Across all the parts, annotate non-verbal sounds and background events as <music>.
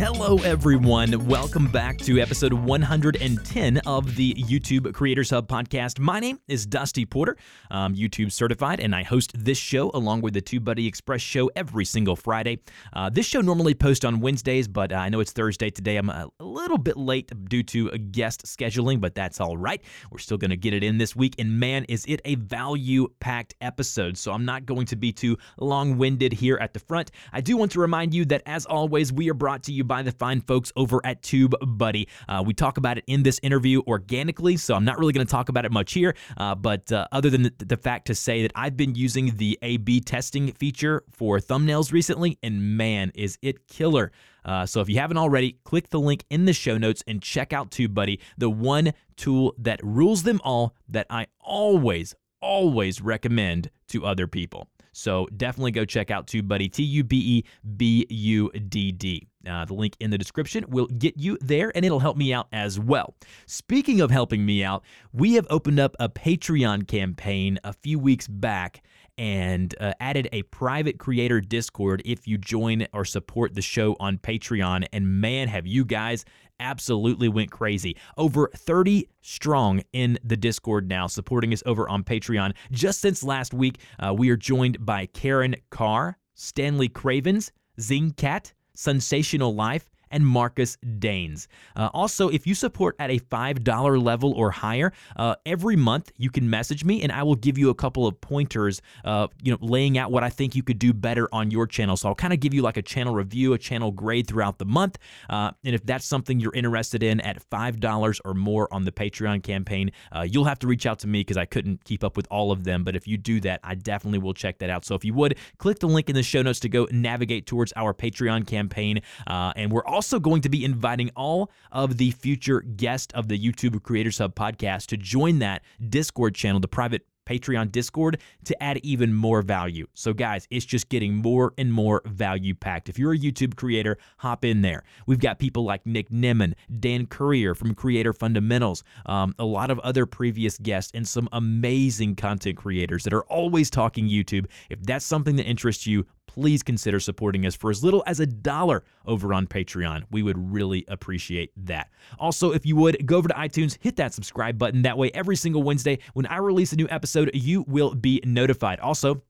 Hello, everyone. Welcome back to episode 110 of the YouTube Creators Hub podcast. My name is Dusty Porter. I'm YouTube certified, and I host this show along with the TubeBuddy Express show every single Friday. Uh, this show normally posts on Wednesdays, but uh, I know it's Thursday today. I'm a little bit late due to guest scheduling, but that's all right. We're still going to get it in this week, and man, is it a value packed episode. So I'm not going to be too long winded here at the front. I do want to remind you that, as always, we are brought to you by the fine folks over at TubeBuddy. Uh, we talk about it in this interview organically, so I'm not really going to talk about it much here. Uh, but uh, other than the, the, fact to say that I've been using the A/B testing feature for thumbnails recently, and man, is it killer! Uh, so if you haven't already, click the link in the show notes and check out TubeBuddy, the one tool that rules them all that I always, always recommend to other people. So definitely go check out TubeBuddy, T U B E B U D D. Uh, the link in the description will get you there and it'll help me out as well. Speaking of helping me out, we have opened up a Patreon campaign a few weeks back and uh, added a private creator Discord if you join or support the show on Patreon. And man, have you guys absolutely went crazy. Over 30 strong in the Discord now, supporting us over on Patreon. Just since last week, uh, we are joined by Karen Carr, Stanley Cravens, Zingcat, Sensational Life, and Marcus Danes. Uh, also, if you support at a $5 level or higher, uh, every month you can message me and I will give you a couple of pointers, uh, you know, laying out what I think you could do better on your channel. So I'll kind of give you like a channel review, a channel grade throughout the month. Uh, and if that's something you're interested in at $5 or more on the Patreon campaign, uh, you'll have to reach out to me because I couldn't keep up with all of them. But if you do that, I definitely will check that out. So if you would, click the link in the show notes to go navigate towards our Patreon campaign. Uh, and we're also also going to be inviting all of the future guests of the YouTube Creators Hub podcast to join that Discord channel, the private Patreon Discord to add even more value. So, guys, it's just getting more and more value packed. If you're a YouTube creator, hop in there. We've got people like Nick Nimmin, Dan Currier from Creator Fundamentals, um, a lot of other previous guests, and some amazing content creators that are always talking YouTube. If that's something that interests you, please consider supporting us for as little as a dollar over on Patreon. We would really appreciate that. Also, if you would, go over to iTunes, hit that subscribe button. That way, every single Wednesday when I release a new episode, you will be notified. Also,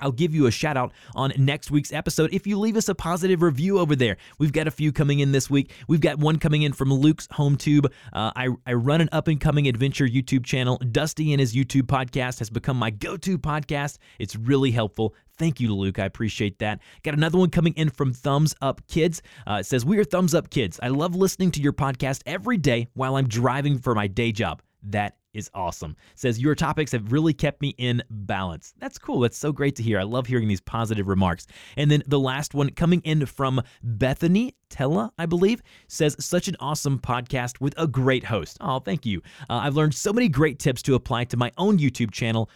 I'll give you a shout out on next week's episode if you leave us a positive review over there. We've got a few coming in this week. We've got one coming in from Luke's home tube. Uh, I, I run an up and coming adventure YouTube channel. Dusty and his YouTube podcast has become my go to podcast. It's really helpful. Thank you, Luke. I appreciate that. Got another one coming in from Thumbs Up Kids. Uh, it says, We are Thumbs Up Kids. I love listening to your podcast every day while I'm driving for my day job. That is awesome. Says your topics have really kept me in balance. That's cool. That's so great to hear. I love hearing these positive remarks. And then the last one coming in from Bethany Tella, I believe, says such an awesome podcast with a great host. Oh, thank you. Uh, I've learned so many great tips to apply to my own YouTube channel.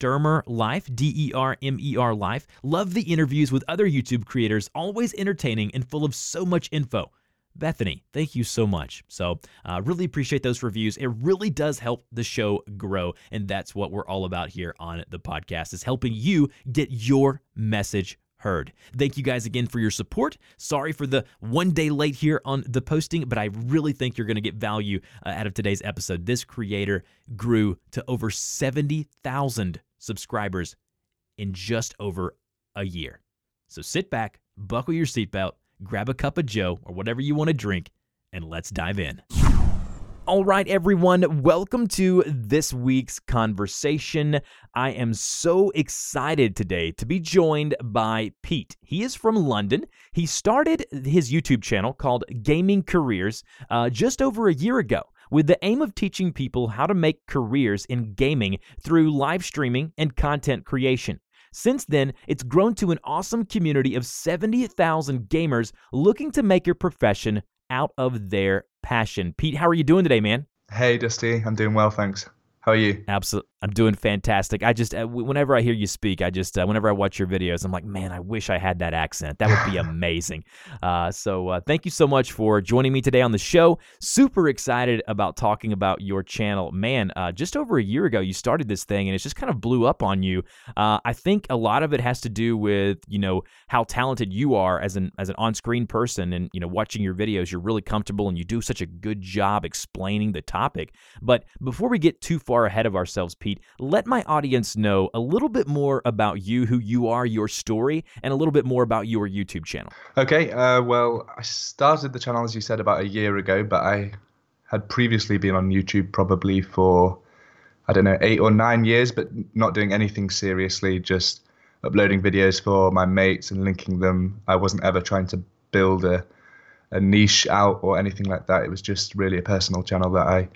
Dermer Life, D E R M E R Life. Love the interviews with other YouTube creators, always entertaining and full of so much info. Bethany, thank you so much. So, uh, really appreciate those reviews. It really does help the show grow, and that's what we're all about here on the podcast: is helping you get your message heard. Thank you guys again for your support. Sorry for the one day late here on the posting, but I really think you're going to get value uh, out of today's episode. This creator grew to over 70,000 subscribers in just over a year. So sit back, buckle your seatbelt grab a cup of Joe or whatever you want to drink, and let's dive in. All right, everyone, welcome to this week's conversation. I am so excited today to be joined by Pete. He is from London. He started his YouTube channel called Gaming Careers uh, just over a year ago with the aim of teaching people how to make careers in gaming through live streaming and content creation. Since then, it's grown to an awesome community of 70,000 gamers looking to make your profession out of their passion. Pete, how are you doing today, man? Hey, Dusty. I'm doing well, thanks. How are you? Absolutely. I'm doing fantastic. I just, uh, whenever I hear you speak, I just, uh, whenever I watch your videos, I'm like, man, I wish I had that accent. That would be <laughs> amazing. Uh, so uh, thank you so much for joining me today on the show. Super excited about talking about your channel. Man, uh, just over a year ago, you started this thing and it's just kind of blew up on you. Uh, I think a lot of it has to do with, you know, how talented you are as an, as an on-screen person and, you know, watching your videos, you're really comfortable and you do such a good job explaining the topic. But before we get too far ahead of ourselves, Let my audience know a little bit more about you, who you are, your story, and a little bit more about your YouTube channel. Okay, uh, well, I started the channel, as you said, about a year ago, but I had previously been on YouTube probably for, I don't know, eight or nine years, but not doing anything seriously, just uploading videos for my mates and linking them. I wasn't ever trying to build a, a niche out or anything like that. It was just really a personal channel that I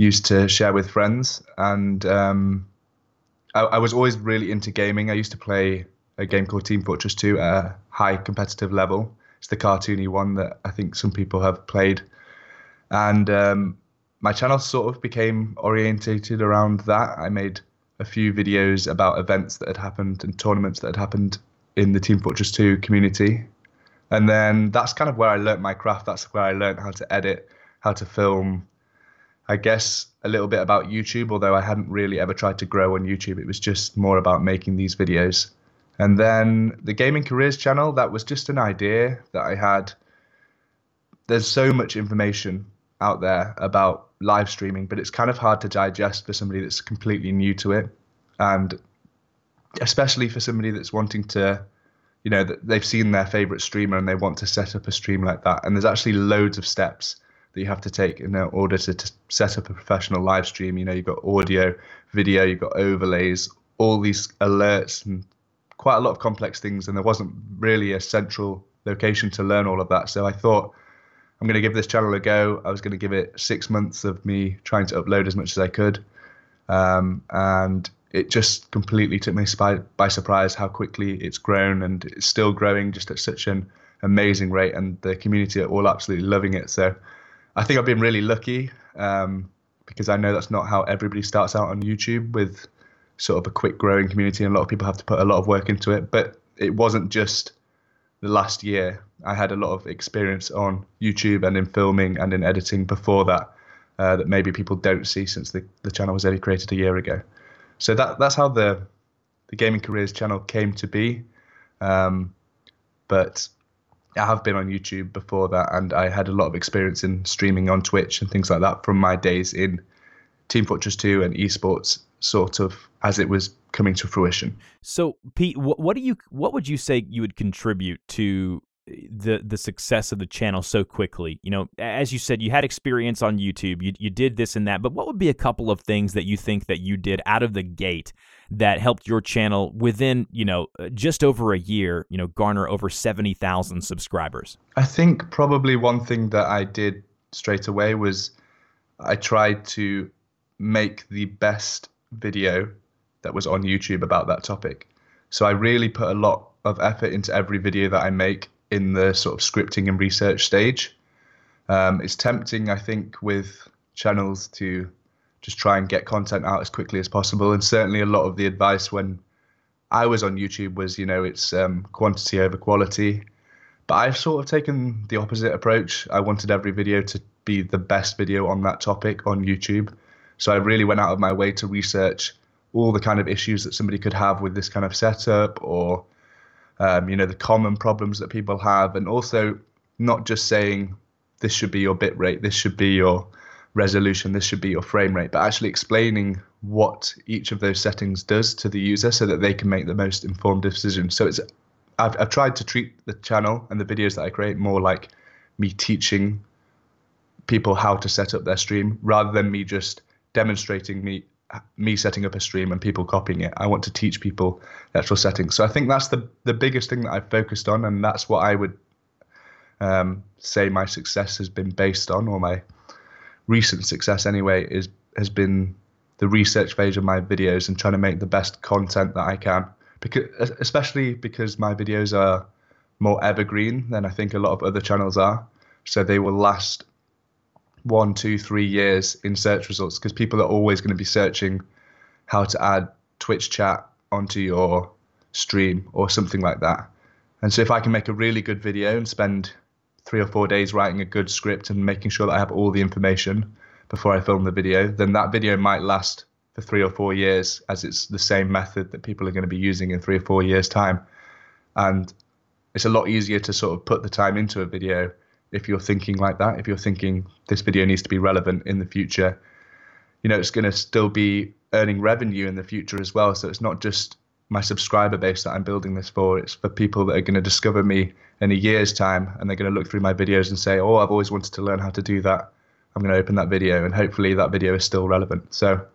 used to share with friends. And um, I, I, was always really into gaming. I used to play a game called Team Fortress 2 at a high competitive level. It's the cartoony one that I think some people have played. And um, my channel sort of became orientated around that. I made a few videos about events that had happened and tournaments that had happened in the Team Fortress 2 community. And then that's kind of where I learnt my craft. That's where I learned how to edit, how to film, I guess a little bit about YouTube, although I hadn't really ever tried to grow on YouTube. It was just more about making these videos. And then the Gaming Careers channel, that was just an idea that I had. There's so much information out there about live streaming, but it's kind of hard to digest for somebody that's completely new to it. And especially for somebody that's wanting to, you know, they've seen their favorite streamer and they want to set up a stream like that. And there's actually loads of steps that you have to take in order to, to set up a professional live stream. You know, you've got audio, video, you've got overlays, all these alerts, and quite a lot of complex things. And there wasn't really a central location to learn all of that. So I thought I'm going to give this channel a go. I was going to give it six months of me trying to upload as much as I could. Um, and it just completely took me by, by surprise how quickly it's grown and it's still growing just at such an amazing rate and the community are all absolutely loving it so I think I've been really lucky um, because I know that's not how everybody starts out on YouTube with sort of a quick growing community, and a lot of people have to put a lot of work into it. But it wasn't just the last year. I had a lot of experience on YouTube and in filming and in editing before that uh, that maybe people don't see since the, the channel was only created a year ago. So that that's how the the gaming careers channel came to be. Um, but I have been on YouTube before that, and I had a lot of experience in streaming on Twitch and things like that from my days in Team Fortress 2 and esports, sort of as it was coming to fruition. So, Pete, what, do you, what would you say you would contribute to eh, the the success of the channel so quickly? You know, as you said, you had experience on YouTube, you you did this and that, but what would be a couple of things that you think that you did out of the gate that helped your channel within, you know, uh, just over a year, you know, garner over 70,000 subscribers? I think probably one thing that I did straight away was I tried to make the best video that was on YouTube about that topic. So I really put a lot of effort into every video that I make in the sort of scripting and research stage. Um, it's tempting, I think, with channels to just try and get content out as quickly as possible. And certainly, a lot of the advice when I was on YouTube was, you know, it's um, quantity over quality. But I've sort of taken the opposite approach. I wanted every video to be the best video on that topic on YouTube. So I really went out of my way to research all the kind of issues that somebody could have with this kind of setup or um, you know the common problems that people have and also not just saying this should be your bit rate this should be your resolution, this should be your frame rate, but actually explaining what each of those settings does to the user so that they can make the most informed decision. So it's I've, I've tried to treat the channel and the videos that I create more like me teaching people how to set up their stream rather than me just demonstrating me me setting up a stream and people copying it. I want to teach people the actual settings. So I think that's the the biggest thing that I've focused on, and that's what I would um, say my success has been based on, or my recent success anyway is has been the research phase of my videos and trying to make the best content that I can. Because especially because my videos are more evergreen than I think a lot of other channels are, so they will last one, two, three years in search results because people are always going to be searching how to add Twitch chat onto your stream or something like that. And so if I can make a really good video and spend three or four days writing a good script and making sure that I have all the information before I film the video, then that video might last for three or four years as it's the same method that people are going to be using in three or four years' time. And it's a lot easier to sort of put the time into a video if you're thinking like that. If you're thinking this video needs to be relevant in the future, you know, it's going to still be earning revenue in the future as well. So it's not just my subscriber base that I'm building this for. It's for people that are going to discover me in a year's time and they're going to look through my videos and say, oh, I've always wanted to learn how to do that. I'm going to open that video and hopefully that video is still relevant. So,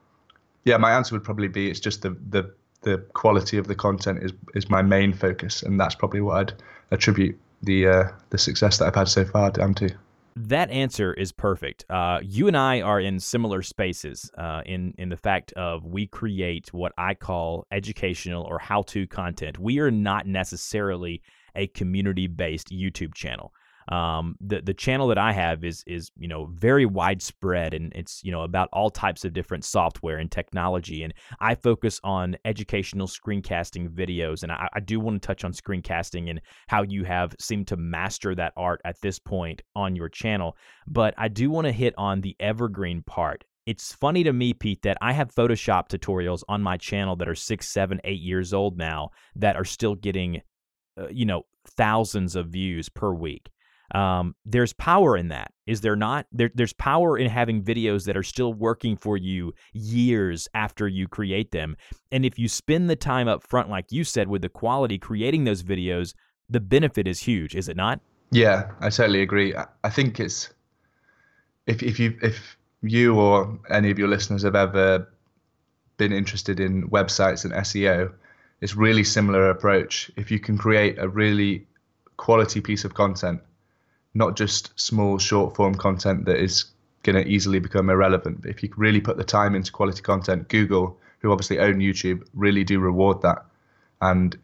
yeah, my answer would probably be it's just the the the quality of the content is is my main focus, and that's probably what I'd attribute the uh, the success that I've had so far down to. That answer is perfect. Uh, you and I are in similar spaces uh, in in the fact of we create what I call educational or how to content. We are not necessarily a community based YouTube channel um, the the channel that I have is is you know very widespread and it's you know about all types of different software and technology and I focus on educational screencasting videos and I, I do want to touch on screencasting and how you have seemed to master that art at this point on your channel but I do want to hit on the evergreen part it's funny to me, Pete, that I have Photoshop tutorials on my channel that are six, seven, eight years old now that are still getting, uh, you know, thousands of views per week. Um, there's power in that, is there not? There, there's power in having videos that are still working for you years after you create them. And if you spend the time up front, like you said, with the quality creating those videos, the benefit is huge, is it not? Yeah, I totally agree. I think it's if if you if you or any of your listeners have ever been interested in websites and SEO, it's really similar approach. If you can create a really quality piece of content not just small short form content that is going to easily become irrelevant. But if you really put the time into quality content, Google, who obviously own YouTube, really do reward that. And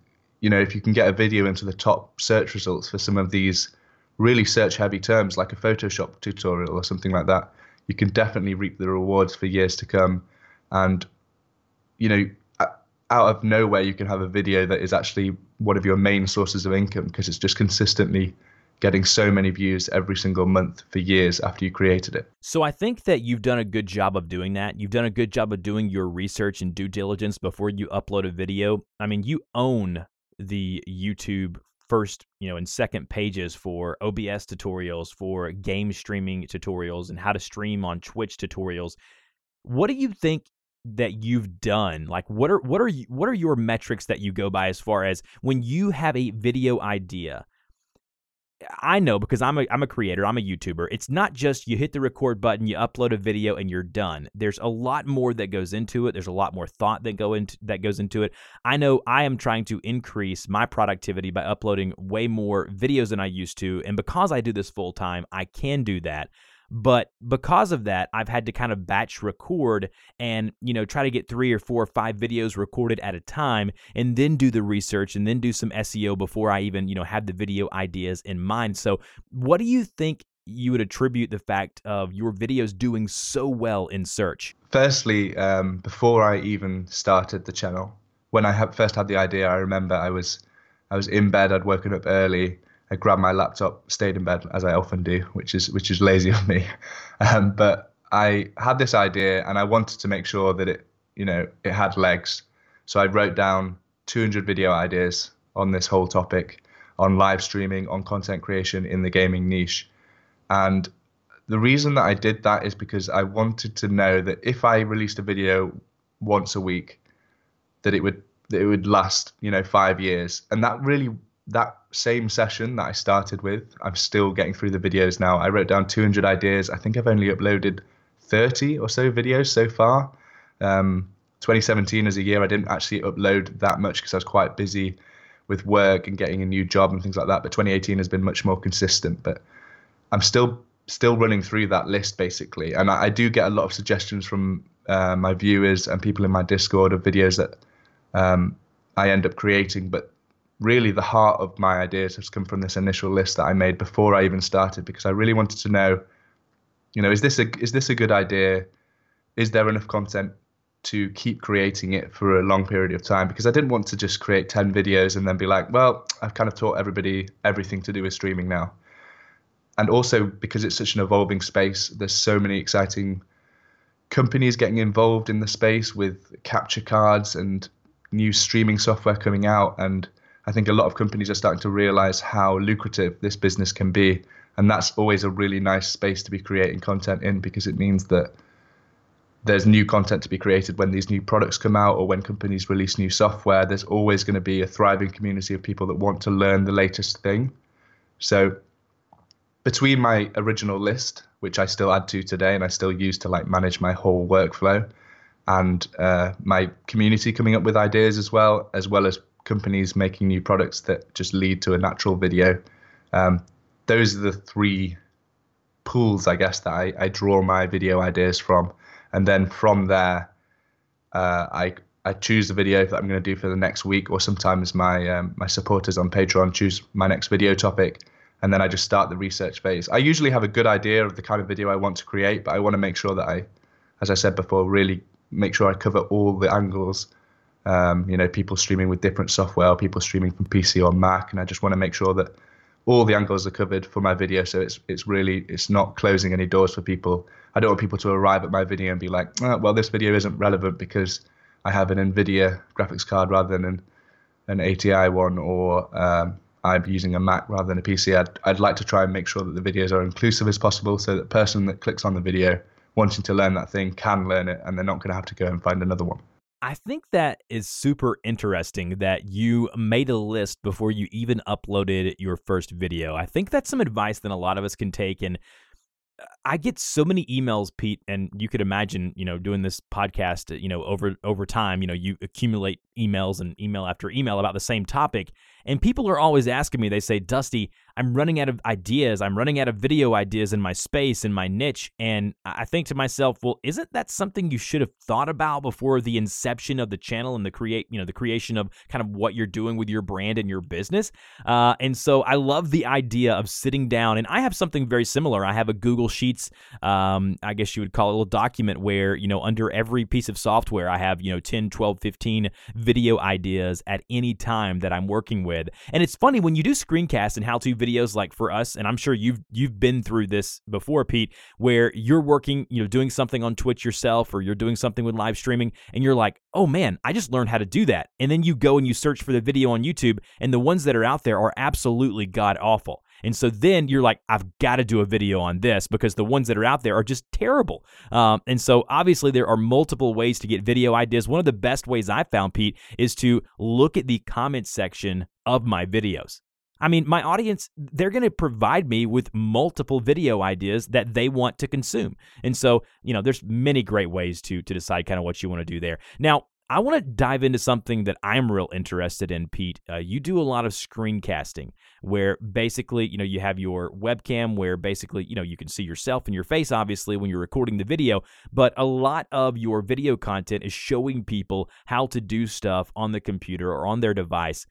you know, if you can get a video into the top search results for some of these really search heavy terms like a Photoshop tutorial or something like that, you can definitely reap the rewards for years to come. And you know, out of nowhere, you can have a video that is actually one of your main sources of income because it's just consistently getting so many views every single month for years after you created it. So I think that you've done a good job of doing that. You've done a good job of doing your research and due diligence before you upload a video. I mean, you own the YouTube first, you know, and second pages for OBS tutorials, for game streaming tutorials and how to stream on Twitch tutorials. What do you think that you've done like what are what are you, what are your metrics that you go by as far as when you have a video idea I know because I'm a I'm a creator, I'm a YouTuber. It's not just you hit the record button, you upload a video and you're done. There's a lot more that goes into it. There's a lot more thought that go into that goes into it. I know I am trying to increase my productivity by uploading way more videos than I used to, and because I do this full time, I can do that. But because of that, I've had to kind of batch record and, you know, try to get three or four or five videos recorded at a time and then do the research and then do some SEO before I even, you know, have the video ideas in mind. So, what do you think you would attribute the fact of your videos doing so well in search? Firstly, um, before I even started the channel, when I first had the idea, I remember I was I was in bed. I'd woken up early. I grabbed my laptop, stayed in bed as I often do, which is which is lazy of me. <laughs> Um, but I had this idea, and I wanted to make sure that it, you know, it had legs. So I wrote down 200 video ideas on this whole topic, on live streaming, on content creation in the gaming niche, and the reason that I did that is because I wanted to know that if I released a video once a week, that it would that it would last, you know, five years, and that really that same session that I started with, I'm still getting through the videos now. I wrote down 200 ideas. I think I've only uploaded 30 or so videos so far. Um, 2017 as a year, I didn't actually upload that much because I was quite busy with work and getting a new job and things like that. But 2018 has been much more consistent. But I'm still still running through that list basically, and I, I do get a lot of suggestions from uh, my viewers and people in my Discord of videos that um, I end up creating. But really the heart of my ideas has come from this initial list that I made before I even started because I really wanted to know, you know, is this a is this a good idea? Is there enough content to keep creating it for a long period of time because I didn't want to just create 10 videos and then be like, well, I've kind of taught everybody everything to do with streaming now. And also because it's such an evolving space, there's so many exciting companies getting involved in the space with capture cards and new streaming software coming out. And I think a lot of companies are starting to realize how lucrative this business can be. And that's always a really nice space to be creating content in because it means that there's new content to be created when these new products come out or when companies release new software. There's always going to be a thriving community of people that want to learn the latest thing. So between my original list, which I still add to today and I still use to like manage my whole workflow, and uh, my community coming up with ideas as well, as well as companies making new products that just lead to a natural video. Um, those are the three pools, I guess, that I, I draw my video ideas from and then from there, uh, I I choose the video that I'm going to do for the next week, or sometimes my um, my supporters on Patreon choose my next video topic, and then I just start the research phase. I usually have a good idea of the kind of video I want to create, but I want to make sure that I, as I said before, really make sure I cover all the angles. Um, you know, people streaming with different software, people streaming from PC or Mac, and I just want to make sure that all the angles are covered for my video. So it's it's really it's not closing any doors for people. I don't want people to arrive at my video and be like, oh, well, this video isn't relevant because I have an NVIDIA graphics card rather than an an ATI one, or um, I'm using a Mac rather than a PC. I'd I'd like to try and make sure that the videos are inclusive as possible, so that the person that clicks on the video wanting to learn that thing can learn it, and they're not going to have to go and find another one. I think that is super interesting that you made a list before you even uploaded your first video. I think that's some advice that a lot of us can take and uh, I get so many emails, Pete, and you could imagine, you know, doing this podcast, you know, over over time, you know, you accumulate emails and email after email about the same topic, and people are always asking me. They say, "Dusty, I'm running out of ideas. I'm running out of video ideas in my space in my niche." And I think to myself, "Well, isn't that something you should have thought about before the inception of the channel and the create, you know, the creation of kind of what you're doing with your brand and your business?" Uh, and so I love the idea of sitting down, and I have something very similar. I have a Google Sheet sheets. Um, I guess you would call it a little document where, you know, under every piece of software, I have, you know, 10, 12, 15 video ideas at any time that I'm working with. And it's funny when you do screencasts and how-to videos like for us, and I'm sure you've you've been through this before, Pete, where you're working, you know, doing something on Twitch yourself or you're doing something with live streaming and you're like, oh man, I just learned how to do that. And then you go and you search for the video on YouTube, and the ones that are out there are absolutely god awful. And so then you're like, I've got to do a video on this because the ones that are out there are just terrible. Um, and so obviously there are multiple ways to get video ideas. One of the best ways I found, Pete, is to look at the comment section of my videos. I mean, my audience, they're going to provide me with multiple video ideas that they want to consume. And so, you know, there's many great ways to to decide kind of what you want to do there. Now, I want to dive into something that I'm real interested in, Pete. Uh, you do a lot of screencasting where basically, you know, you have your webcam where basically, you know, you can see yourself and your face, obviously, when you're recording the video. But a lot of your video content is showing people how to do stuff on the computer or on their device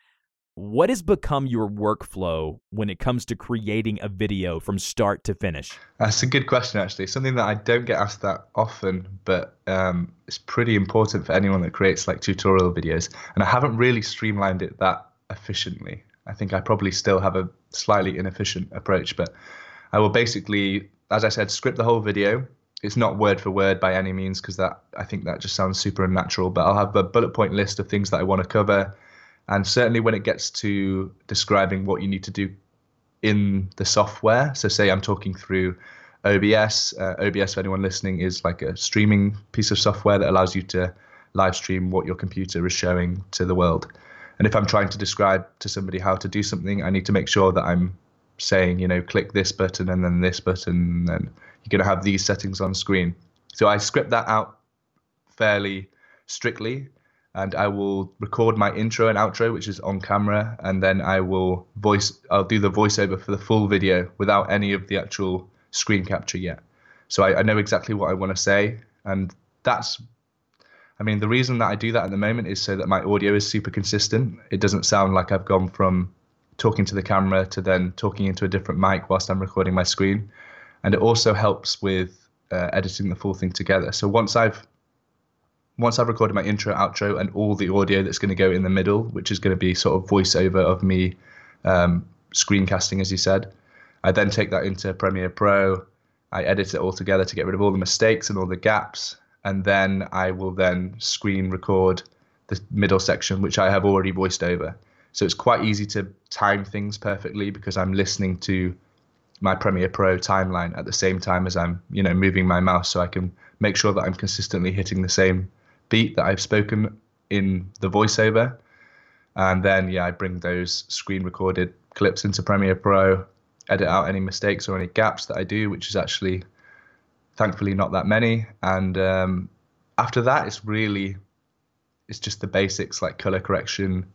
what has become your workflow when it comes to creating a video from start to finish? That's a good question, actually. Something that I don't get asked that often, but um, it's pretty important for anyone that creates like tutorial videos. And I haven't really streamlined it that efficiently. I think I probably still have a slightly inefficient approach, but I will basically, as I said, script the whole video. It's not word for word by any means because that I think that just sounds super unnatural. But I'll have a bullet point list of things that I want to cover and certainly when it gets to describing what you need to do in the software, so say I'm talking through OBS. Uh, OBS, for anyone listening, is like a streaming piece of software that allows you to live stream what your computer is showing to the world. And if I'm trying to describe to somebody how to do something, I need to make sure that I'm saying, you know, click this button and then this button, and you're going to have these settings on screen. So I script that out fairly strictly and I will record my intro and outro, which is on camera, and then I will voice. I'll do the voiceover for the full video without any of the actual screen capture yet. So I, I know exactly what I want to say, and that's. I mean, the reason that I do that at the moment is so that my audio is super consistent. It doesn't sound like I've gone from talking to the camera to then talking into a different mic whilst I'm recording my screen, and it also helps with uh, editing the full thing together. So once I've once I've recorded my intro, outro, and all the audio that's going to go in the middle, which is going to be sort of voiceover of me um, screencasting, as you said, I then take that into Premiere Pro. I edit it all together to get rid of all the mistakes and all the gaps, and then I will then screen record the middle section, which I have already voiced over. So it's quite easy to time things perfectly because I'm listening to my Premiere Pro timeline at the same time as I'm, you know, moving my mouse so I can make sure that I'm consistently hitting the same beat that I've spoken in the voiceover. And then, yeah, I bring those screen recorded clips into Premiere Pro, edit out any mistakes or any gaps that I do, which is actually thankfully not that many. And um, after that, it's really, it's just the basics like color correction,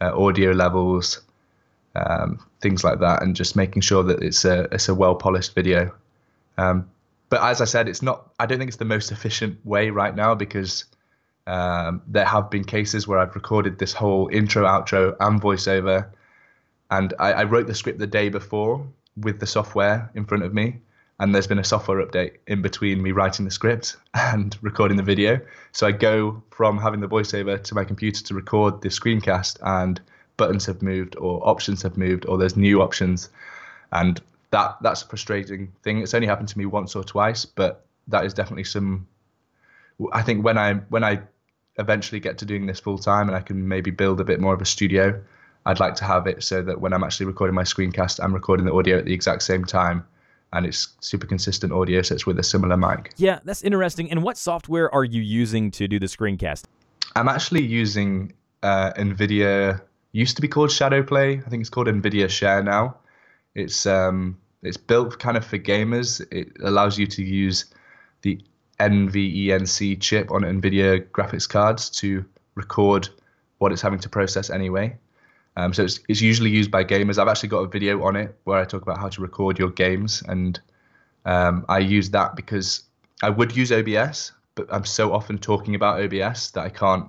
uh, audio levels, um, things like that, and just making sure that it's a it's a well polished video. Um, but as I said, it's not. I don't think it's the most efficient way right now because um, there have been cases where I've recorded this whole intro, outro, and voiceover, and I, I wrote the script the day before with the software in front of me, and there's been a software update in between me writing the script <laughs> and recording the video. So I go from having the voiceover to my computer to record the screencast, and buttons have moved, or options have moved, or there's new options, and that that's a frustrating thing. It's only happened to me once or twice, but that is definitely some. I think when I when I eventually get to doing this full time and I can maybe build a bit more of a studio, I'd like to have it so that when I'm actually recording my screencast, I'm recording the audio at the exact same time and it's super consistent audio, so it's with a similar mic. Yeah, that's interesting. And what software are you using to do the screencast? I'm actually using uh, NVIDIA. Used to be called Shadowplay. I think it's called NVIDIA Share now. It's um, it's built kind of for gamers. It allows you to use the NVENC chip on NVIDIA graphics cards to record what it's having to process anyway. Um, so it's, it's usually used by gamers. I've actually got a video on it where I talk about how to record your games, and um, I use that because I would use OBS, but I'm so often talking about OBS that I can't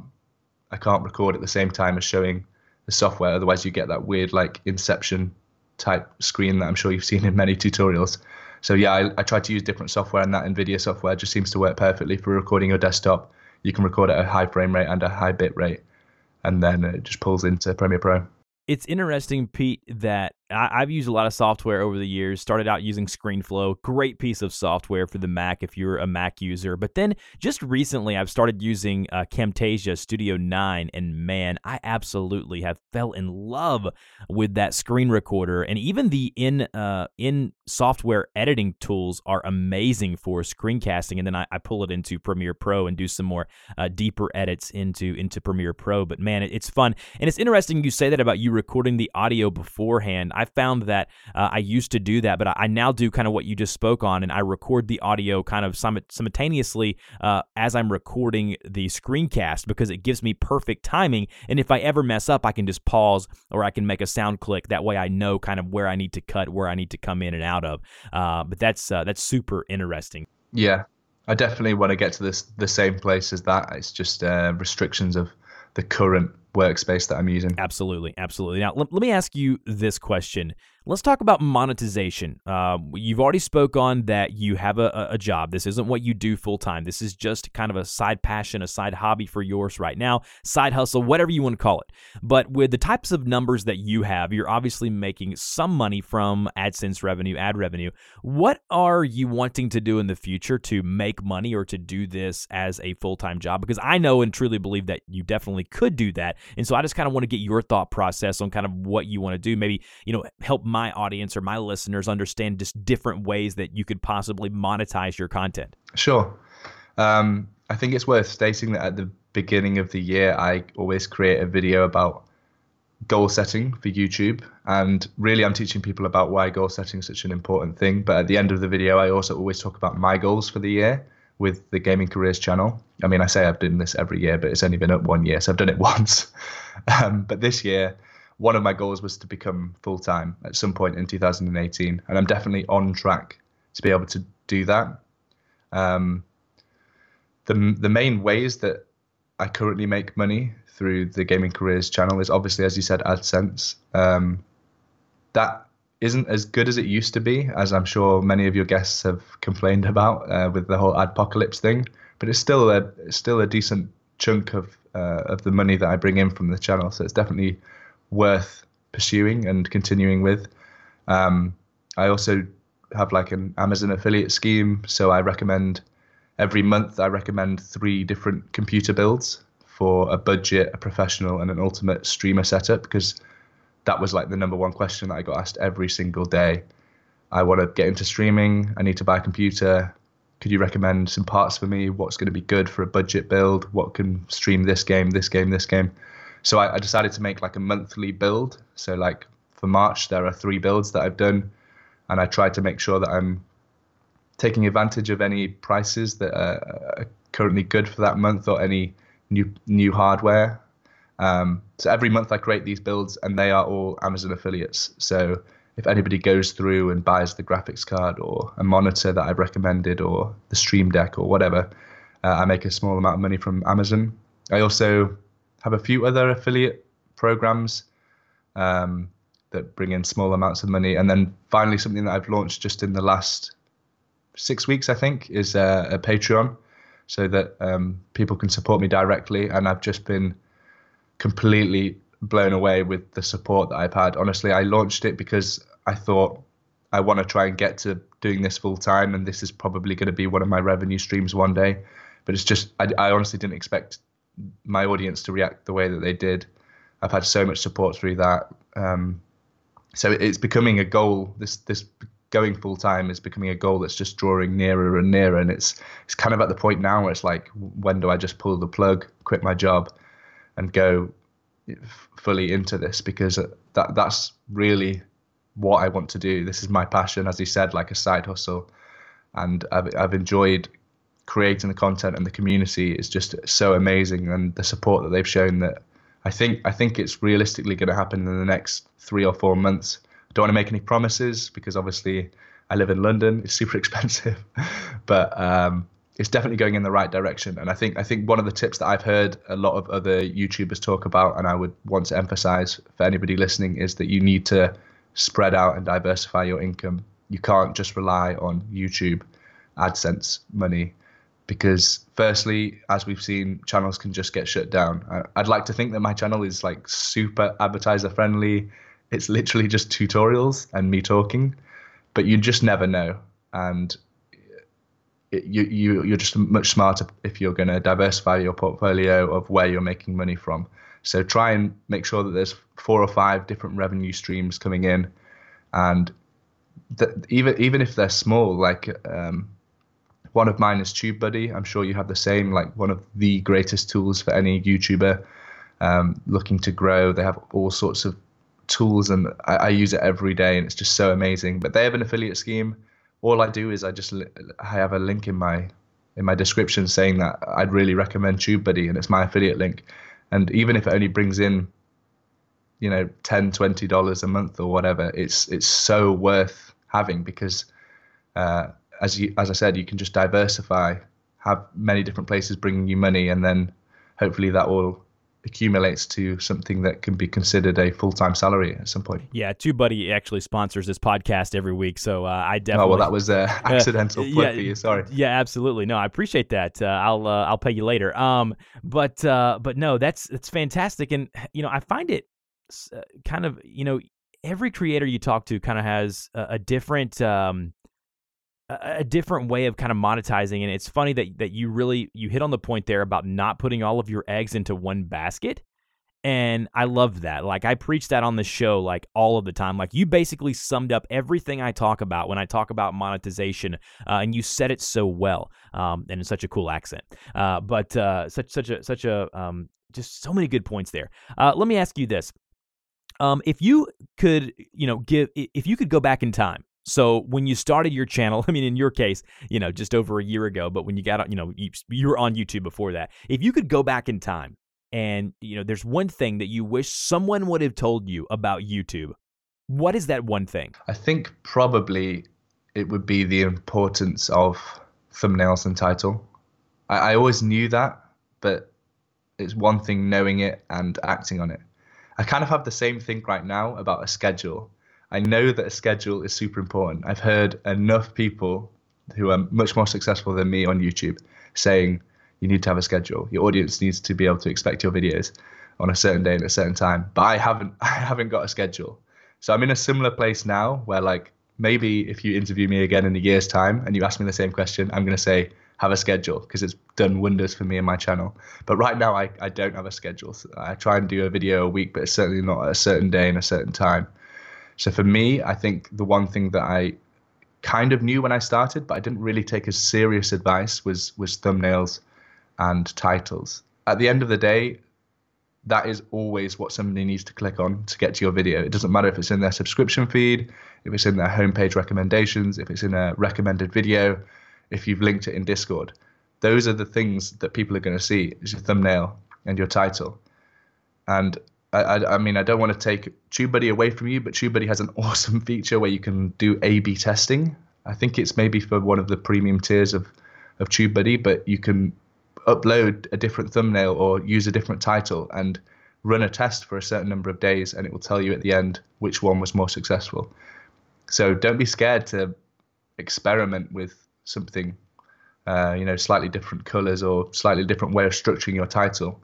I can't record at the same time as showing the software. Otherwise, you get that weird like Inception type screen that I'm sure you've seen in many tutorials. So yeah, I, I try to use different software, and that NVIDIA software just seems to work perfectly for recording your desktop. You can record at a high frame rate and a high bit rate, and then it just pulls into Premiere Pro. It's interesting, Pete, that I, have used a lot of software over the years. Started out using ScreenFlow, great piece of software for the Mac if you're a Mac user. But then just recently, I've started using uh, Camtasia Studio 9, and man, I absolutely have fell in love with that screen recorder. And even the in uh, in software editing tools are amazing for screencasting. And then I, I pull it into Premiere Pro and do some more uh, deeper edits into into Premiere Pro. But man, it, it's fun, and it's interesting you say that about you recording the audio beforehand. I found that uh, I used to do that, but I, I, now do kind of what you just spoke on, and I record the audio kind of simultaneously uh, as I'm recording the screencast because it gives me perfect timing. And if I ever mess up, I can just pause or I can make a sound click. That way, I know kind of where I need to cut, where I need to come in and out of. Uh, but that's uh, that's super interesting. Yeah, I definitely want to get to this the same place as that. It's just uh, restrictions of the current workspace that I'm using. Absolutely, absolutely. Now, let, let me ask you this question. Let's talk about monetization. Uh, you've already spoke on that you have a, a job. This isn't what you do full time. This is just kind of a side passion, a side hobby for yours right now, side hustle, whatever you want to call it. But with the types of numbers that you have, you're obviously making some money from AdSense revenue, ad revenue. What are you wanting to do in the future to make money or to do this as a full time job? Because I know and truly believe that you definitely could do that. And so I just kind of want to get your thought process on kind of what you want to do. Maybe, you know, help my audience or my listeners understand just different ways that you could possibly monetize your content? Sure. Um, I think it's worth stating that at the beginning of the year, I always create a video about goal setting for YouTube. And really, I'm teaching people about why goal setting is such an important thing. But at the end of the video, I also always talk about my goals for the year with the Gaming Careers channel. I mean, I say I've done this every year, but it's only been up one year, so I've done it <laughs> once. Um, but this year, one of my goals was to become full time at some point in 2018, and I'm definitely on track to be able to do that. Um, the the main ways that I currently make money through the Gaming Careers channel is obviously, as you said, AdSense. Um, that isn't as good as it used to be, as I'm sure many of your guests have complained about uh, with the whole adpocalypse thing. But it's still a still a decent chunk of uh, of the money that I bring in from the channel. So it's definitely worth pursuing and continuing with. Um, I also have like an Amazon affiliate scheme, so I recommend every month I recommend three different computer builds for a budget, a professional, and an ultimate streamer setup because that was like the number one question that I got asked every single day. I want to get into streaming. I need to buy a computer. Could you recommend some parts for me? What's going to be good for a budget build? What can stream this game, this game, this game? So I, I decided to make like a monthly build. So like for March, there are three builds that I've done, and I tried to make sure that I'm taking advantage of any prices that are currently good for that month or any new new hardware. Um, so every month I create these builds, and they are all Amazon affiliates. So if anybody goes through and buys the graphics card or a monitor that I've recommended or the Stream Deck or whatever, uh, I make a small amount of money from Amazon. I also have a few other affiliate programs um, that bring in small amounts of money. And then finally, something that I've launched just in the last six weeks, I think, is uh, a Patreon so that um, people can support me directly. And I've just been completely blown away with the support that I've had. Honestly, I launched it because I thought I want to try and get to doing this full time, and this is probably going to be one of my revenue streams one day. But it's just, I, I honestly didn't expect my audience to react the way that they did. I've had so much support through that. Um, so it's becoming a goal. This this going full time is becoming a goal that's just drawing nearer and nearer. And it's it's kind of at the point now where it's like, when do I just pull the plug, quit my job, and go fully into this? Because that that's really what I want to do. This is my passion, as he said, like a side hustle. And I've I've enjoyed creating the content and the community is just so amazing and the support that they've shown that I think I think it's realistically going to happen in the next three or four months. I don't want to make any promises because obviously I live in London. It's super <laughs> expensive, but um, it's definitely going in the right direction. And I think I think one of the tips that I've heard a lot of other YouTubers talk about, and I would want to emphasize for anybody listening, is that you need to spread out and diversify your income. You can't just rely on YouTube AdSense money because firstly as we've seen channels can just get shut down. I'd like to think that my channel is like super advertiser friendly. It's literally just tutorials and me talking but you just never know. And it, you, you you're just much smarter if you're going to diversify your portfolio of where you're making money from. So try and make sure that there's four or five different revenue streams coming in. And that even even if they're small like um, one of mine is TubeBuddy. I'm sure you have the same, like one of the greatest tools for any YouTuber um, looking to grow. They have all sorts of tools, and I, I, use it every day, and it's just so amazing. But they have an affiliate scheme. All I do is I just I have a link in my in my description saying that I'd really recommend TubeBuddy, and it's my affiliate link. And even if it only brings in, you know, 10 20 dollars a month or whatever, it's it's so worth having because. Uh, as you as I said, you can just diversify, have many different places bringing you money, and then hopefully that will accumulates to something that can be considered a full time salary at some point. Yeah, TubeBuddy actually sponsors this podcast every week, so uh, I definitely. Oh well, that was an <laughs> <laughs> accidental uh, plug yeah, for you. Sorry. Yeah, absolutely. No, I appreciate that. Uh, I'll uh, I'll pay you later. Um, but uh, but no, that's that's fantastic, and you know I find it uh, kind of you know every creator you talk to kind of has a, a different um a different way of kind of monetizing and it's funny that that you really you hit on the point there about not putting all of your eggs into one basket and I love that. Like I preach that on the show like all of the time. Like you basically summed up everything I talk about when I talk about monetization, uh, and you said it so well, um, and in such a cool accent. Uh, but uh, such such a such a um, just so many good points there. Uh, let me ask you this: um, if you could, you know, give if you could go back in time so when you started your channel, <laughs> I mean, in your case, you know, just over a year ago, but when you got, you know, you, you were on YouTube before that. If you could go back in time and, you know, there's one thing that you wish someone would have told you about YouTube, what is that one thing? I think probably it would be the importance of thumbnails and title. I, I always knew that, but it's one thing knowing it and acting on it. I kind of have the same thing right now about a schedule I know that a schedule is super important. I've heard enough people who are much more successful than me on YouTube saying you need to have a schedule. Your audience needs to be able to expect your videos on a certain day and a certain time. But I haven't <laughs> I haven't got a schedule. So I'm in a similar place now where like maybe if you interview me again in a year's time and you ask me the same question, I'm going to say have a schedule because it's done wonders for me and my channel. But right now I, I don't have a schedule. So I try and do a video a week, but it's certainly not at a certain day and a certain time. So for me, I think the one thing that I kind of knew when I started, but I didn't really take as serious advice was was thumbnails and titles. At the end of the day, that is always what somebody needs to click on to get to your video. It doesn't matter if it's in their subscription feed, if it's in their homepage recommendations, if it's in a recommended video, if you've linked it in Discord. Those are the things that people are going to see is your thumbnail and your title. And I, I, mean, I don't want to take TubeBuddy away from you, but TubeBuddy has an <laughs> awesome feature where you can do A/B testing. I think it's maybe for one of the premium tiers of of TubeBuddy, but you can upload a different thumbnail or use a different title and run a test for a certain number of days, and it will tell you at the end which one was more successful. So don't be scared to experiment with something, uh, you know, slightly different colors or slightly different way of structuring your title.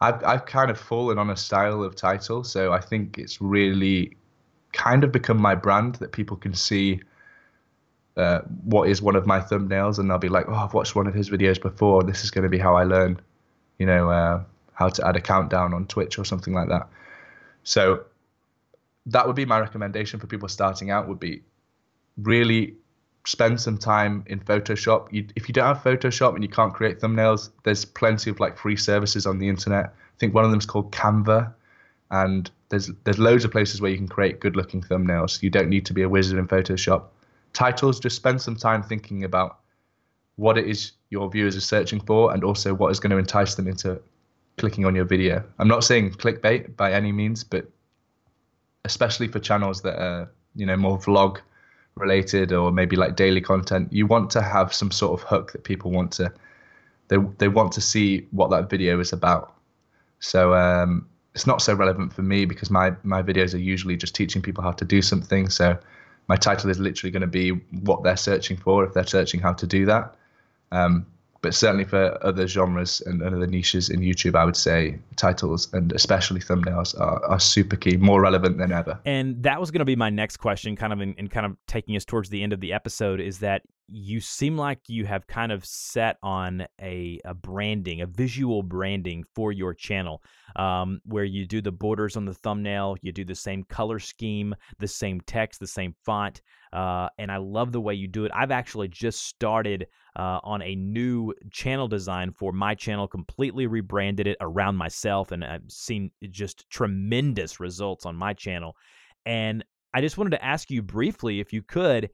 I've I've kind of fallen on a style of title, so I think it's really kind of become my brand that people can see uh, what is one of my thumbnails, and they'll be like, "Oh, I've watched one of his videos before. This is going to be how I learn, you know, uh, how to add a countdown on Twitch or something like that." So that would be my recommendation for people starting out. Would be really spend some time in Photoshop. You, if you don't have Photoshop and you can't create thumbnails, there's plenty of like free services on the internet. I think one of them is called Canva, and there's there's loads of places where you can create good looking thumbnails. You don't need to be a wizard in Photoshop. Titles, just spend some time thinking about what it is your viewers are searching for, and also what is going to entice them into clicking on your video. I'm not saying clickbait by any means, but especially for channels that are you know more vlog related or maybe like daily content, you want to have some sort of hook that people want to they they want to see what that video is about. So um, it's not so relevant for me because my my videos are usually just teaching people how to do something. So my title is literally going to be what they're searching for if they're searching how to do that. Um, but certainly for other genres and, other niches in YouTube, I would say titles and especially thumbnails are, are super key, more relevant than ever. And that was going to be my next question, kind of in, in kind of taking us towards the end of the episode, is that you seem like you have kind of set on a, a branding, a visual branding for your channel, um, where you do the borders on the thumbnail, you do the same color scheme, the same text, the same font. Uh, and I love the way you do it. I've actually just started uh, on a new channel design for my channel, completely rebranded it around myself, and I've seen just tremendous results on my channel. And I just wanted to ask you briefly, if you could,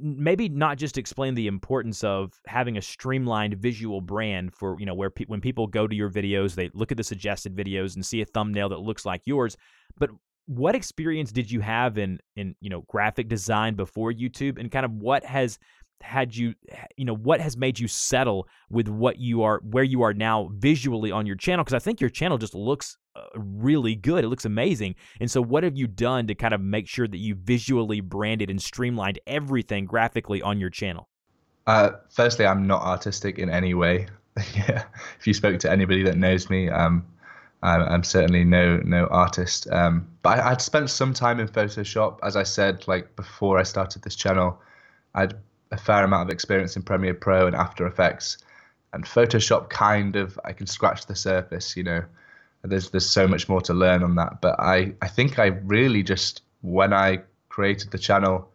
maybe not just explain the importance of having a streamlined visual brand for you know where pe- when people go to your videos they look at the suggested videos and see a thumbnail that looks like yours but what experience did you have in in you know graphic design before YouTube and kind of what has had you you know what has made you settle with what you are where you are now visually on your channel? Because I think your channel just looks uh, really good. It looks amazing. And so what have you done to kind of make sure that you visually branded and streamlined everything graphically on your channel? Uh, firstly I'm not artistic in any way. <laughs> Yeah. If you spoke to anybody that knows me um I'm, certainly no no artist, um, but I, would spent some time in Photoshop. As I said, like before I started this channel, I had a fair amount of experience in Premiere Pro and After Effects, and Photoshop kind of I can scratch the surface. You know, there's there's so much more to learn on that. But I I think I really just when I created the channel,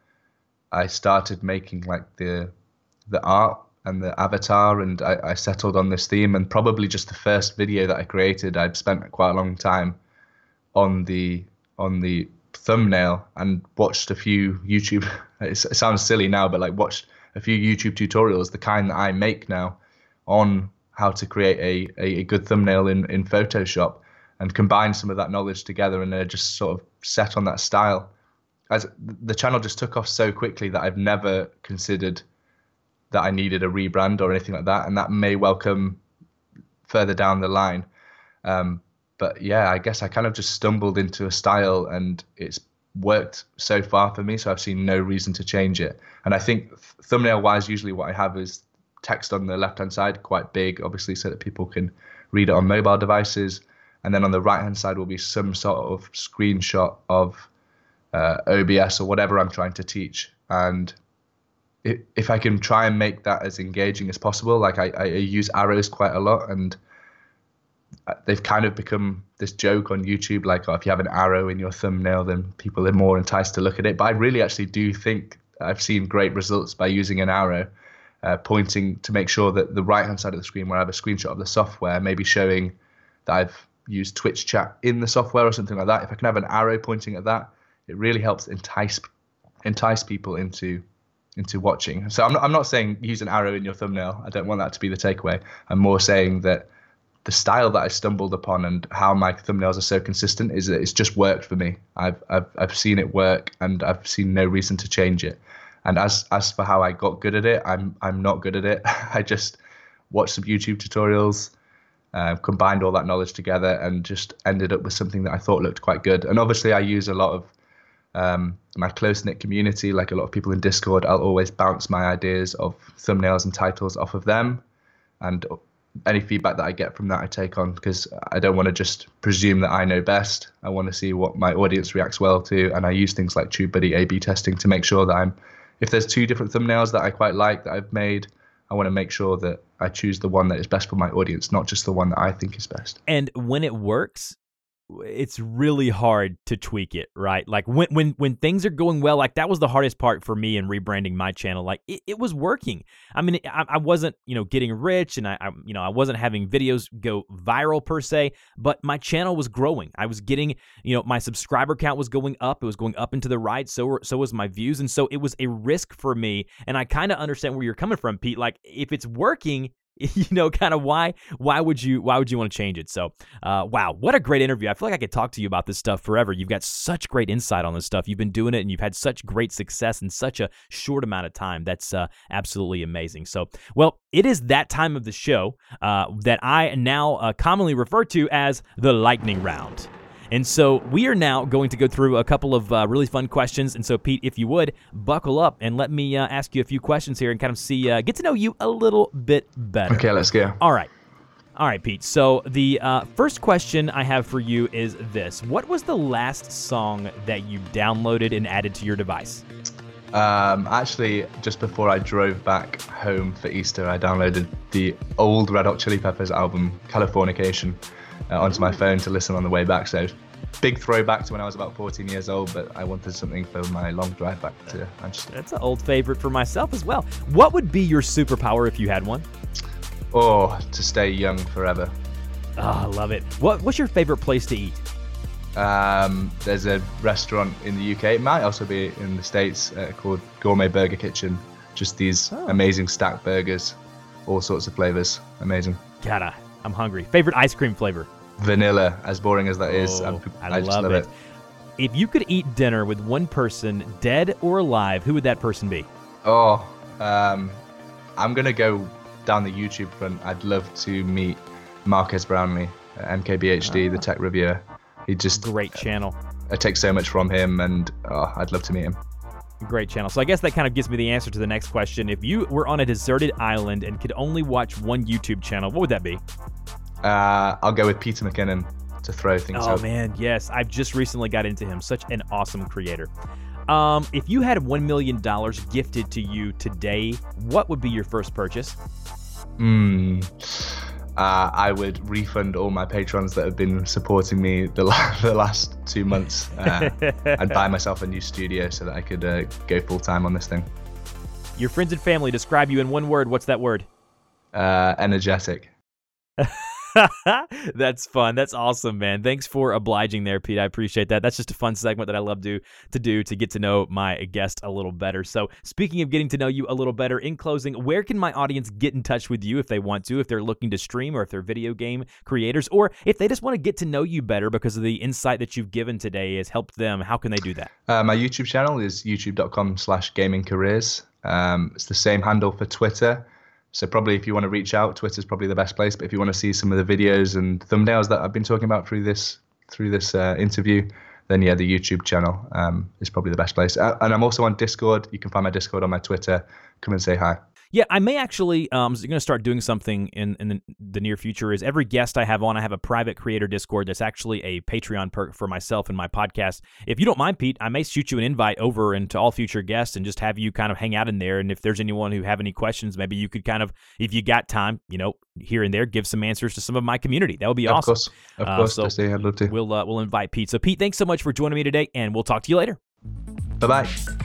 I started making like the the art and the avatar, and I, I, settled on this theme. And probably just the first video that I created, I'd spent quite a long time on the on the thumbnail and watched a few YouTube. <laughs> it sounds silly now, but like watched a few YouTube tutorials, the kind that I make now, on how to create a, a, good thumbnail in, in Photoshop and combine some of that knowledge together and uh, just sort of set on that style. As the channel just took off so quickly that I've never considered that I needed a rebrand or anything like that, and that may welcome further down the line. Um, but yeah, I guess I kind of just stumbled into a style, and it's worked so far for me. So I've seen no reason to change it. And I think thumbnail wise, usually what I have is text on the left hand side, quite big, obviously, so that people can read it on mobile devices. And then on the right hand side will be some sort of screenshot of uh, OBS or whatever I'm trying to teach. And if I can try and make that as engaging as possible, like I, I use arrows quite a lot, and they've kind of become this joke on YouTube, like oh, if you have an arrow in your thumbnail, then people are more enticed to look at it. But I really actually do think I've seen great results by using an arrow, uh, pointing to make sure that the right hand side of the screen, where I have a screenshot of the software, maybe showing that I've used Twitch chat in the software or something like that. If I can have an arrow pointing at that, it really helps entice entice people into into watching. So I'm not, I'm not saying use an arrow in your thumbnail. I don't want that to be the takeaway. I'm more saying that the style that I stumbled upon and how my thumbnails are so consistent is that it's just worked for me. I've I've I've seen it work and I've seen no reason to change it. And as as for how I got good at it, I'm I'm not good at it. <laughs> I just watched some YouTube tutorials, uh, combined all that knowledge together, and just ended up with something that I thought looked quite good. And obviously, I use a lot of um, my close knit community, like a lot of people in Discord. I'll always bounce my ideas of thumbnails and titles off of them, and any feedback that I get from that, I take on because I don't want to just presume that I know best. I want to see what my audience reacts well to, and I use things like TubeBuddy A/B testing to make sure that I'm. If there's two different thumbnails that I quite like that I've made, I want to make sure that I choose the one that is best for my audience, not just the one that I think is best. And when it works, it's really hard to tweak it, right? Like when when when things are going well, like that was the hardest part for me in rebranding my channel. Like it, it was working. I mean, I, I, wasn't you know getting rich, and I, I you know I wasn't having videos go viral per se, but my channel was growing. I was getting you know my subscriber count was going up. It was going up into the right. So so was my views, and so it was a risk for me. And I kind of understand where you're coming from, Pete. Like if it's working, <laughs> you know kind of why why would you why would you want to change it? So uh, wow what a great interview. I feel like i could talk to you about this stuff forever. You've got such great insight on this stuff. You've been doing it and you've had such great success in such a short amount of time. That's uh, absolutely amazing. So well it is that time of the show uh, that i now uh, commonly refer to as the lightning round and so we are now going to go through a couple of uh, really fun questions. And so, Pete, if you would, buckle up and let me uh, ask you a few questions here and kind of see, uh, get to know you a little bit better. Okay, let's go. All right. All right, Pete. So the uh, first question I have for you is this: What was the last song that you downloaded and added to your device? Um, actually, just before I drove back home for Easter, I downloaded the old Red Hot Chili Peppers album, Californication uh, onto my phone to listen on the way back. So big throwback to when I was about 14 years old, but I wanted something for my long drive back to Manchester. That's an old favorite for myself as well. What would be your superpower if you had one? Oh, to stay young forever. Oh, I love it. What, what's your favorite place to eat? Um, there's a restaurant in the UK. It might also be in the States uh, called Gourmet Burger Kitchen. Just these oh. amazing stacked burgers, all sorts of flavors. Amazing. Gotta I'm hungry. Favorite ice cream flavor? Vanilla. As boring as that is, oh, I, I love, love it. it. If you could eat dinner with one person, dead or alive, who would that person be? Oh, um, I'm gonna go down the YouTube front. I'd love to meet Marques Brownlee, MKBHD, the ah. tech reviewer. He just great channel. I take so much from him, and oh, I'd love to meet him. Great channel. So I guess that kind of gives me the answer to the next question. If you were on a deserted island and could only watch one YouTube channel, what would that be? Uh, I'll go with Peter McKinnon to throw things out. oh, man, yes. I've just recently got into him. Such an awesome creator. Um, if you had $1 million gifted to you today, what would be your first purchase? Hmm uh, I would refund all my patrons that have been supporting me the, la- <laughs> the last two months uh, and buy <laughs> myself a new studio so that I could uh, go full time on this thing. Your friends and family describe you in one word. What's that word? Uh, energetic. <laughs> <laughs> That's fun. That's awesome, man. Thanks for obliging there, Pete. I appreciate that. That's just a fun segment that I love to to do to get to know my guest a little better. So, speaking of getting to know you a little better, in closing, where can my audience get in touch with you if they want to, if they're looking to stream or if they're video game creators, or if they just want to get to know you better because of the insight that you've given today has helped them? How can they do that? Uh, my YouTube channel is youtube.com/slash gaming careers. Um, it's the same handle for Twitter. So probably if you want to reach out, Twitter's probably the best place. But if you want to see some of the videos and thumbnails that I've been talking about through this through this uh, interview, then yeah, the YouTube channel um, is probably the best place. Uh, and I'm also on Discord. You can find my Discord on my Twitter. Come and say hi. Yeah, I may actually um going to start doing something in in the, the, near future. Is every guest I have on, I have a private creator Discord that's actually a Patreon perk for myself and my podcast. If you don't mind, Pete, I may shoot you an invite over into all future guests and just have you kind of hang out in there. And if there's anyone who have any questions, maybe you could kind of, if you got time, you know, here and there, give some answers to some of my community. That would be awesome. of awesome. Course. Of uh, course, so I'd love to. We'll uh, we'll invite Pete. So Pete, thanks so much for joining me today, and we'll talk to you later. Bye bye.